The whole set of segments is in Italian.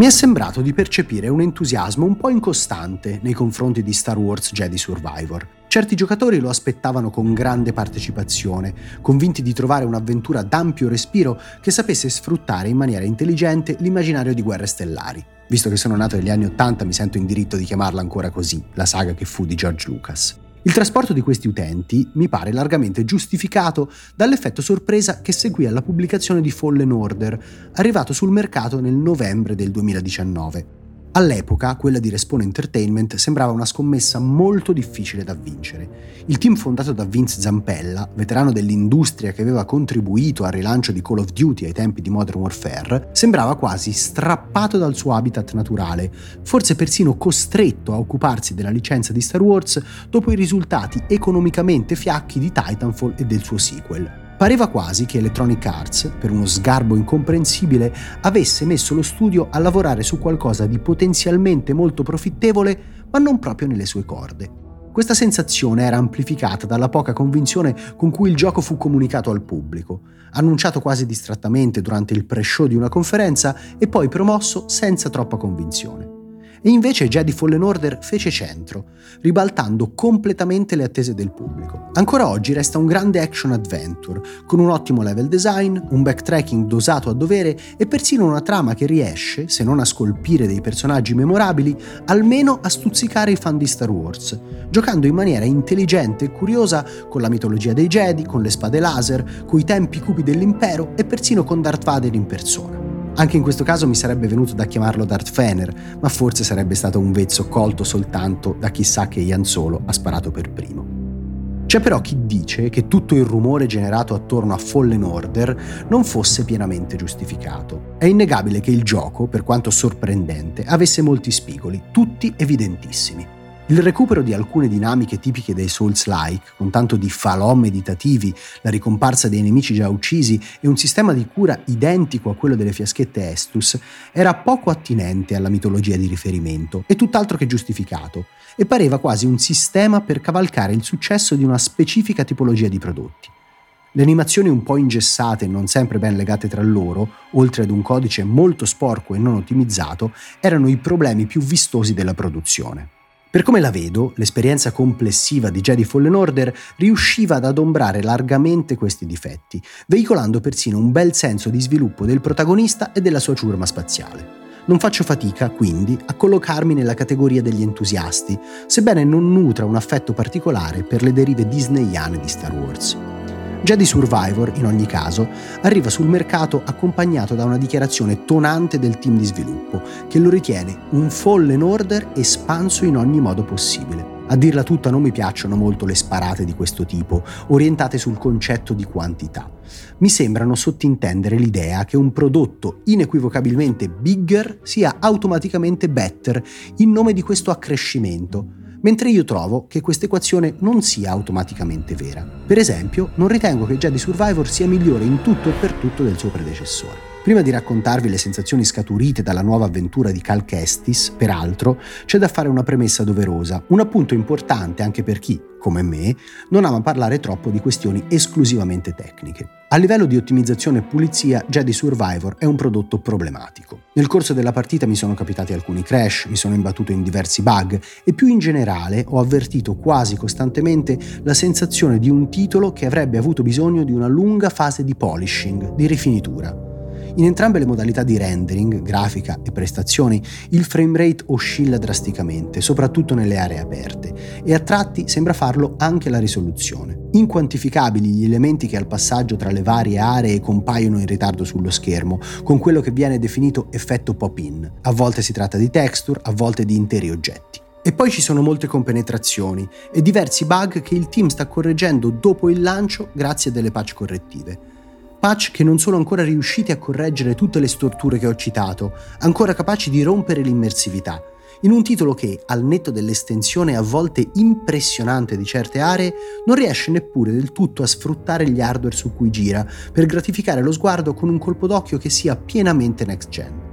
Mi è sembrato di percepire un entusiasmo un po' incostante nei confronti di Star Wars Jedi Survivor. Certi giocatori lo aspettavano con grande partecipazione, convinti di trovare un'avventura d'ampio respiro che sapesse sfruttare in maniera intelligente l'immaginario di guerre stellari. Visto che sono nato negli anni Ottanta mi sento in diritto di chiamarla ancora così, la saga che fu di George Lucas. Il trasporto di questi utenti mi pare largamente giustificato dall'effetto sorpresa che seguì alla pubblicazione di Fallen Order, arrivato sul mercato nel novembre del 2019. All'epoca, quella di Respawn Entertainment sembrava una scommessa molto difficile da vincere. Il team fondato da Vince Zampella, veterano dell'industria che aveva contribuito al rilancio di Call of Duty ai tempi di Modern Warfare, sembrava quasi strappato dal suo habitat naturale, forse persino costretto a occuparsi della licenza di Star Wars dopo i risultati economicamente fiacchi di Titanfall e del suo sequel. Pareva quasi che Electronic Arts, per uno sgarbo incomprensibile, avesse messo lo studio a lavorare su qualcosa di potenzialmente molto profittevole, ma non proprio nelle sue corde. Questa sensazione era amplificata dalla poca convinzione con cui il gioco fu comunicato al pubblico, annunciato quasi distrattamente durante il pre-show di una conferenza e poi promosso senza troppa convinzione. E invece Jedi Fallen Order fece centro, ribaltando completamente le attese del pubblico. Ancora oggi resta un grande action adventure, con un ottimo level design, un backtracking dosato a dovere e persino una trama che riesce, se non a scolpire dei personaggi memorabili, almeno a stuzzicare i fan di Star Wars, giocando in maniera intelligente e curiosa con la mitologia dei Jedi, con le spade laser, coi tempi cupi dell'impero e persino con Darth Vader in persona. Anche in questo caso mi sarebbe venuto da chiamarlo Darth Fener, ma forse sarebbe stato un vezzo colto soltanto da chissà che Ian Solo ha sparato per primo. C'è però chi dice che tutto il rumore generato attorno a Fallen Order non fosse pienamente giustificato. È innegabile che il gioco, per quanto sorprendente, avesse molti spigoli, tutti evidentissimi. Il recupero di alcune dinamiche tipiche dei Souls-like, con tanto di falò meditativi, la ricomparsa dei nemici già uccisi e un sistema di cura identico a quello delle fiaschette Estus, era poco attinente alla mitologia di riferimento e tutt'altro che giustificato, e pareva quasi un sistema per cavalcare il successo di una specifica tipologia di prodotti. Le animazioni un po' ingessate e non sempre ben legate tra loro, oltre ad un codice molto sporco e non ottimizzato, erano i problemi più vistosi della produzione. Per come la vedo, l'esperienza complessiva di Jedi Fallen Order riusciva ad adombrare largamente questi difetti, veicolando persino un bel senso di sviluppo del protagonista e della sua ciurma spaziale. Non faccio fatica, quindi, a collocarmi nella categoria degli entusiasti, sebbene non nutra un affetto particolare per le derive disneyane di Star Wars. Jedi Survivor, in ogni caso, arriva sul mercato accompagnato da una dichiarazione tonante del team di sviluppo, che lo ritiene un Fallen Order espanso in ogni modo possibile. A dirla tutta non mi piacciono molto le sparate di questo tipo, orientate sul concetto di quantità. Mi sembrano sottintendere l'idea che un prodotto inequivocabilmente bigger sia automaticamente better in nome di questo accrescimento, mentre io trovo che questa equazione non sia automaticamente vera. Per esempio, non ritengo che Jedi Survivor sia migliore in tutto e per tutto del suo predecessore. Prima di raccontarvi le sensazioni scaturite dalla nuova avventura di Cal Kestis, peraltro, c'è da fare una premessa doverosa, un appunto importante anche per chi, come me, non ama parlare troppo di questioni esclusivamente tecniche. A livello di ottimizzazione e pulizia, Jedi Survivor è un prodotto problematico. Nel corso della partita mi sono capitati alcuni crash, mi sono imbattuto in diversi bug e più in generale ho avvertito quasi costantemente la sensazione di un titolo che avrebbe avuto bisogno di una lunga fase di polishing, di rifinitura. In entrambe le modalità di rendering, grafica e prestazioni, il framerate oscilla drasticamente, soprattutto nelle aree aperte, e a tratti sembra farlo anche la risoluzione. Inquantificabili gli elementi che al passaggio tra le varie aree compaiono in ritardo sullo schermo, con quello che viene definito effetto pop-in. A volte si tratta di texture, a volte di interi oggetti. E poi ci sono molte compenetrazioni e diversi bug che il team sta correggendo dopo il lancio grazie a delle patch correttive patch che non sono ancora riusciti a correggere tutte le storture che ho citato, ancora capaci di rompere l'immersività, in un titolo che, al netto dell'estensione a volte impressionante di certe aree, non riesce neppure del tutto a sfruttare gli hardware su cui gira per gratificare lo sguardo con un colpo d'occhio che sia pienamente next gen.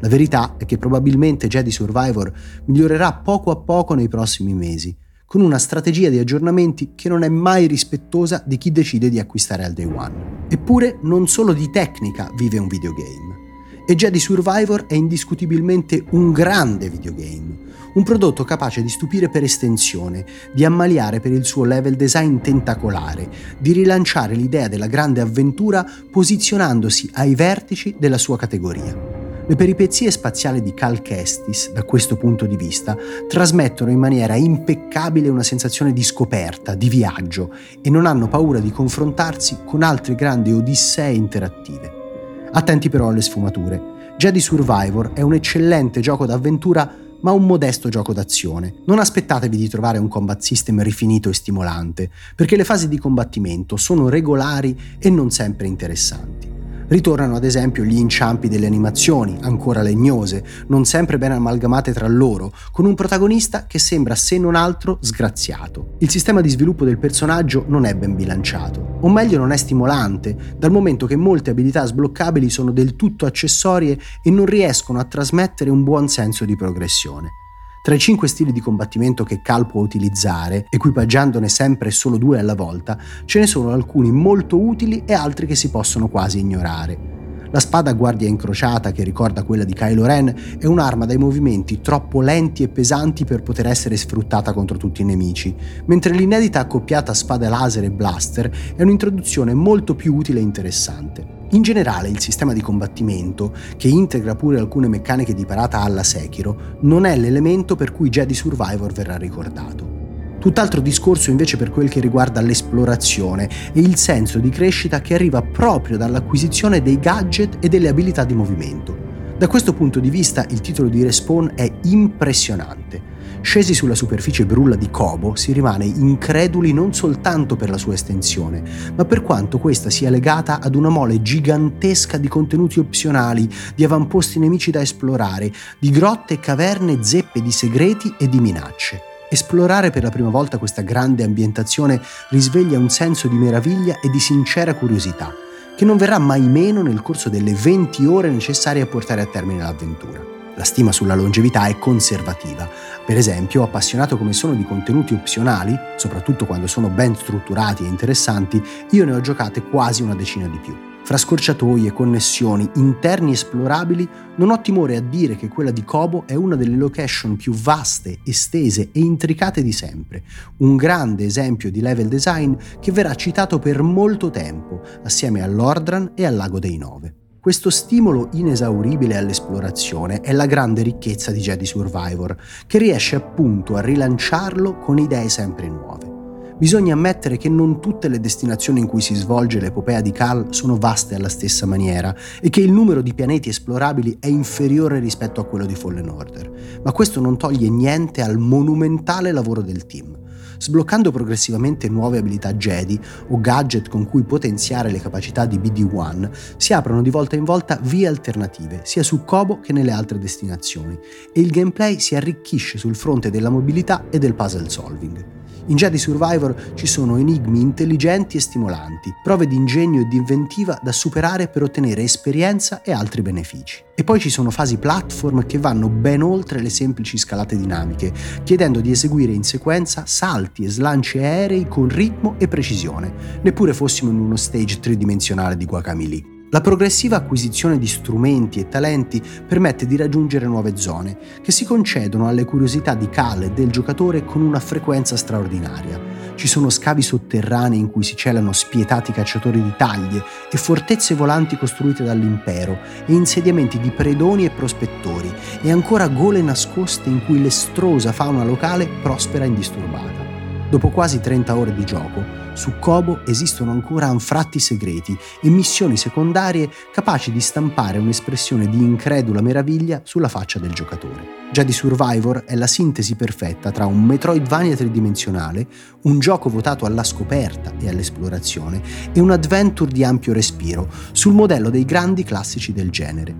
La verità è che probabilmente Jedi Survivor migliorerà poco a poco nei prossimi mesi, con una strategia di aggiornamenti che non è mai rispettosa di chi decide di acquistare al day one. Eppure non solo di tecnica vive un videogame. E Jedi Survivor è indiscutibilmente un grande videogame, un prodotto capace di stupire per estensione, di ammaliare per il suo level design tentacolare, di rilanciare l'idea della grande avventura posizionandosi ai vertici della sua categoria. Le peripezie spaziali di Cal Kestis, da questo punto di vista, trasmettono in maniera impeccabile una sensazione di scoperta, di viaggio e non hanno paura di confrontarsi con altre grandi odissee interattive. Attenti però alle sfumature. Jedi Survivor è un eccellente gioco d'avventura ma un modesto gioco d'azione. Non aspettatevi di trovare un combat system rifinito e stimolante, perché le fasi di combattimento sono regolari e non sempre interessanti. Ritornano ad esempio gli inciampi delle animazioni, ancora legnose, non sempre ben amalgamate tra loro, con un protagonista che sembra se non altro sgraziato. Il sistema di sviluppo del personaggio non è ben bilanciato, o meglio non è stimolante, dal momento che molte abilità sbloccabili sono del tutto accessorie e non riescono a trasmettere un buon senso di progressione. Tra i cinque stili di combattimento che Cal può utilizzare, equipaggiandone sempre solo due alla volta, ce ne sono alcuni molto utili e altri che si possono quasi ignorare. La spada a guardia incrociata, che ricorda quella di Kylo Ren, è un'arma dai movimenti troppo lenti e pesanti per poter essere sfruttata contro tutti i nemici, mentre l'inedita accoppiata spada laser e blaster è un'introduzione molto più utile e interessante. In generale il sistema di combattimento, che integra pure alcune meccaniche di parata alla Sekiro, non è l'elemento per cui Jedi Survivor verrà ricordato. Tutt'altro discorso invece per quel che riguarda l'esplorazione e il senso di crescita che arriva proprio dall'acquisizione dei gadget e delle abilità di movimento. Da questo punto di vista il titolo di Respawn è impressionante Scesi sulla superficie brulla di Kobo si rimane increduli non soltanto per la sua estensione, ma per quanto questa sia legata ad una mole gigantesca di contenuti opzionali, di avamposti nemici da esplorare, di grotte caverne zeppe di segreti e di minacce. Esplorare per la prima volta questa grande ambientazione risveglia un senso di meraviglia e di sincera curiosità, che non verrà mai meno nel corso delle 20 ore necessarie a portare a termine l'avventura. La stima sulla longevità è conservativa. Per esempio, appassionato come sono di contenuti opzionali, soprattutto quando sono ben strutturati e interessanti, io ne ho giocate quasi una decina di più. Fra scorciatoie, connessioni, interni esplorabili, non ho timore a dire che quella di Kobo è una delle location più vaste, estese e intricate di sempre, un grande esempio di level design che verrà citato per molto tempo, assieme all'Ordran e al Lago dei Nove. Questo stimolo inesauribile all'esplorazione è la grande ricchezza di Jedi Survivor, che riesce appunto a rilanciarlo con idee sempre nuove. Bisogna ammettere che non tutte le destinazioni in cui si svolge l'epopea di Cal sono vaste alla stessa maniera e che il numero di pianeti esplorabili è inferiore rispetto a quello di Fallen Order, ma questo non toglie niente al monumentale lavoro del team. Sbloccando progressivamente nuove abilità Jedi o gadget con cui potenziare le capacità di BD-1, si aprono di volta in volta vie alternative, sia su Kobo che nelle altre destinazioni, e il gameplay si arricchisce sul fronte della mobilità e del puzzle solving. In Jedi Survivor ci sono enigmi intelligenti e stimolanti, prove di ingegno e di inventiva da superare per ottenere esperienza e altri benefici. E poi ci sono fasi platform che vanno ben oltre le semplici scalate dinamiche, chiedendo di eseguire in sequenza salti e slanci aerei con ritmo e precisione, neppure fossimo in uno stage tridimensionale di Guacamole. La progressiva acquisizione di strumenti e talenti permette di raggiungere nuove zone, che si concedono alle curiosità di Cal e del giocatore con una frequenza straordinaria. Ci sono scavi sotterranei in cui si celano spietati cacciatori di taglie e fortezze volanti costruite dall'impero e insediamenti di predoni e prospettori e ancora gole nascoste in cui l'estrosa fauna locale prospera indisturbata. Dopo quasi 30 ore di gioco, su Kobo esistono ancora anfratti segreti e missioni secondarie capaci di stampare un'espressione di incredula meraviglia sulla faccia del giocatore. Jedi Survivor è la sintesi perfetta tra un Metroidvania tridimensionale, un gioco votato alla scoperta e all'esplorazione e un adventure di ampio respiro sul modello dei grandi classici del genere.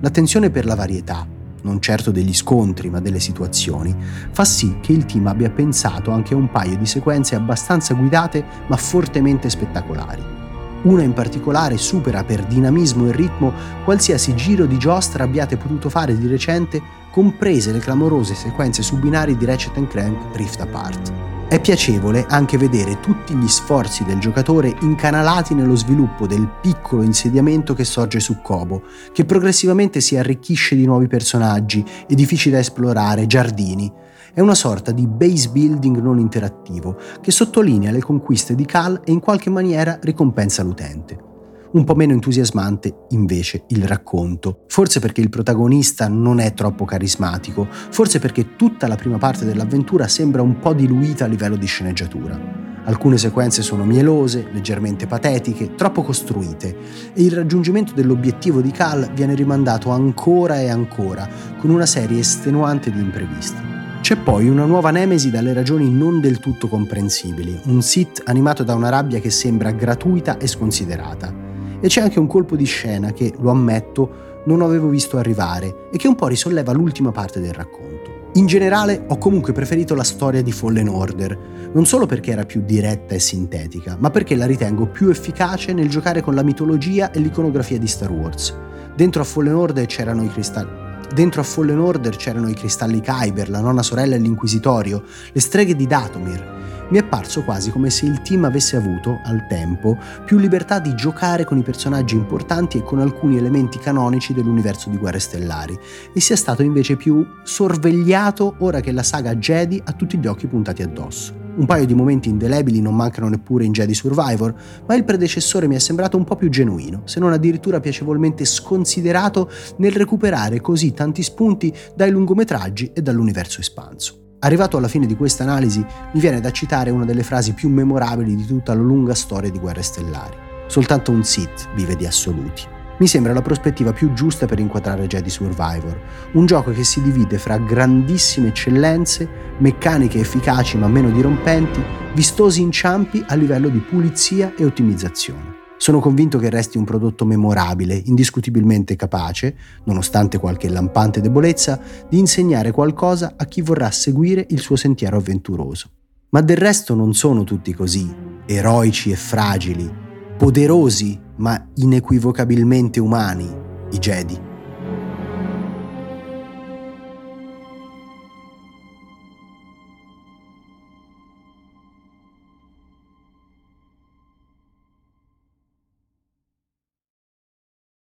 L'attenzione per la varietà, non certo degli scontri ma delle situazioni, fa sì che il team abbia pensato anche a un paio di sequenze abbastanza guidate ma fortemente spettacolari. Una in particolare supera per dinamismo e ritmo qualsiasi giro di giostra abbiate potuto fare di recente, comprese le clamorose sequenze su binari di Ratchet Clank Rift Apart. È piacevole anche vedere tutti gli sforzi del giocatore incanalati nello sviluppo del piccolo insediamento che sorge su Kobo, che progressivamente si arricchisce di nuovi personaggi, edifici da esplorare, giardini. È una sorta di base building non interattivo che sottolinea le conquiste di Cal e in qualche maniera ricompensa l'utente. Un po' meno entusiasmante invece il racconto, forse perché il protagonista non è troppo carismatico, forse perché tutta la prima parte dell'avventura sembra un po' diluita a livello di sceneggiatura. Alcune sequenze sono mielose, leggermente patetiche, troppo costruite e il raggiungimento dell'obiettivo di Cal viene rimandato ancora e ancora, con una serie estenuante di imprevisti. C'è poi una nuova Nemesi dalle ragioni non del tutto comprensibili, un Sith animato da una rabbia che sembra gratuita e sconsiderata. E c'è anche un colpo di scena che, lo ammetto, non avevo visto arrivare e che un po' risolleva l'ultima parte del racconto. In generale ho comunque preferito la storia di Fallen Order, non solo perché era più diretta e sintetica, ma perché la ritengo più efficace nel giocare con la mitologia e l'iconografia di Star Wars. Dentro a Fallen Order c'erano i cristalli. Dentro a Fallen Order c'erano i cristalli Kyber, la nonna sorella e l'inquisitorio, le streghe di Datomir, mi è parso quasi come se il team avesse avuto, al tempo, più libertà di giocare con i personaggi importanti e con alcuni elementi canonici dell'universo di Guerre Stellari, e sia stato invece più sorvegliato ora che la saga Jedi ha tutti gli occhi puntati addosso. Un paio di momenti indelebili non mancano neppure in Jedi Survivor, ma il predecessore mi è sembrato un po' più genuino, se non addirittura piacevolmente sconsiderato nel recuperare così tanti spunti dai lungometraggi e dall'universo espanso. Arrivato alla fine di questa analisi, mi viene da citare una delle frasi più memorabili di tutta la lunga storia di Guerre Stellari. Soltanto un Sith vive di assoluti. Mi sembra la prospettiva più giusta per inquadrare Jedi Survivor, un gioco che si divide fra grandissime eccellenze, meccaniche efficaci ma meno dirompenti, vistosi inciampi a livello di pulizia e ottimizzazione. Sono convinto che resti un prodotto memorabile, indiscutibilmente capace, nonostante qualche lampante debolezza, di insegnare qualcosa a chi vorrà seguire il suo sentiero avventuroso. Ma del resto non sono tutti così, eroici e fragili, poderosi ma inequivocabilmente umani, i Jedi.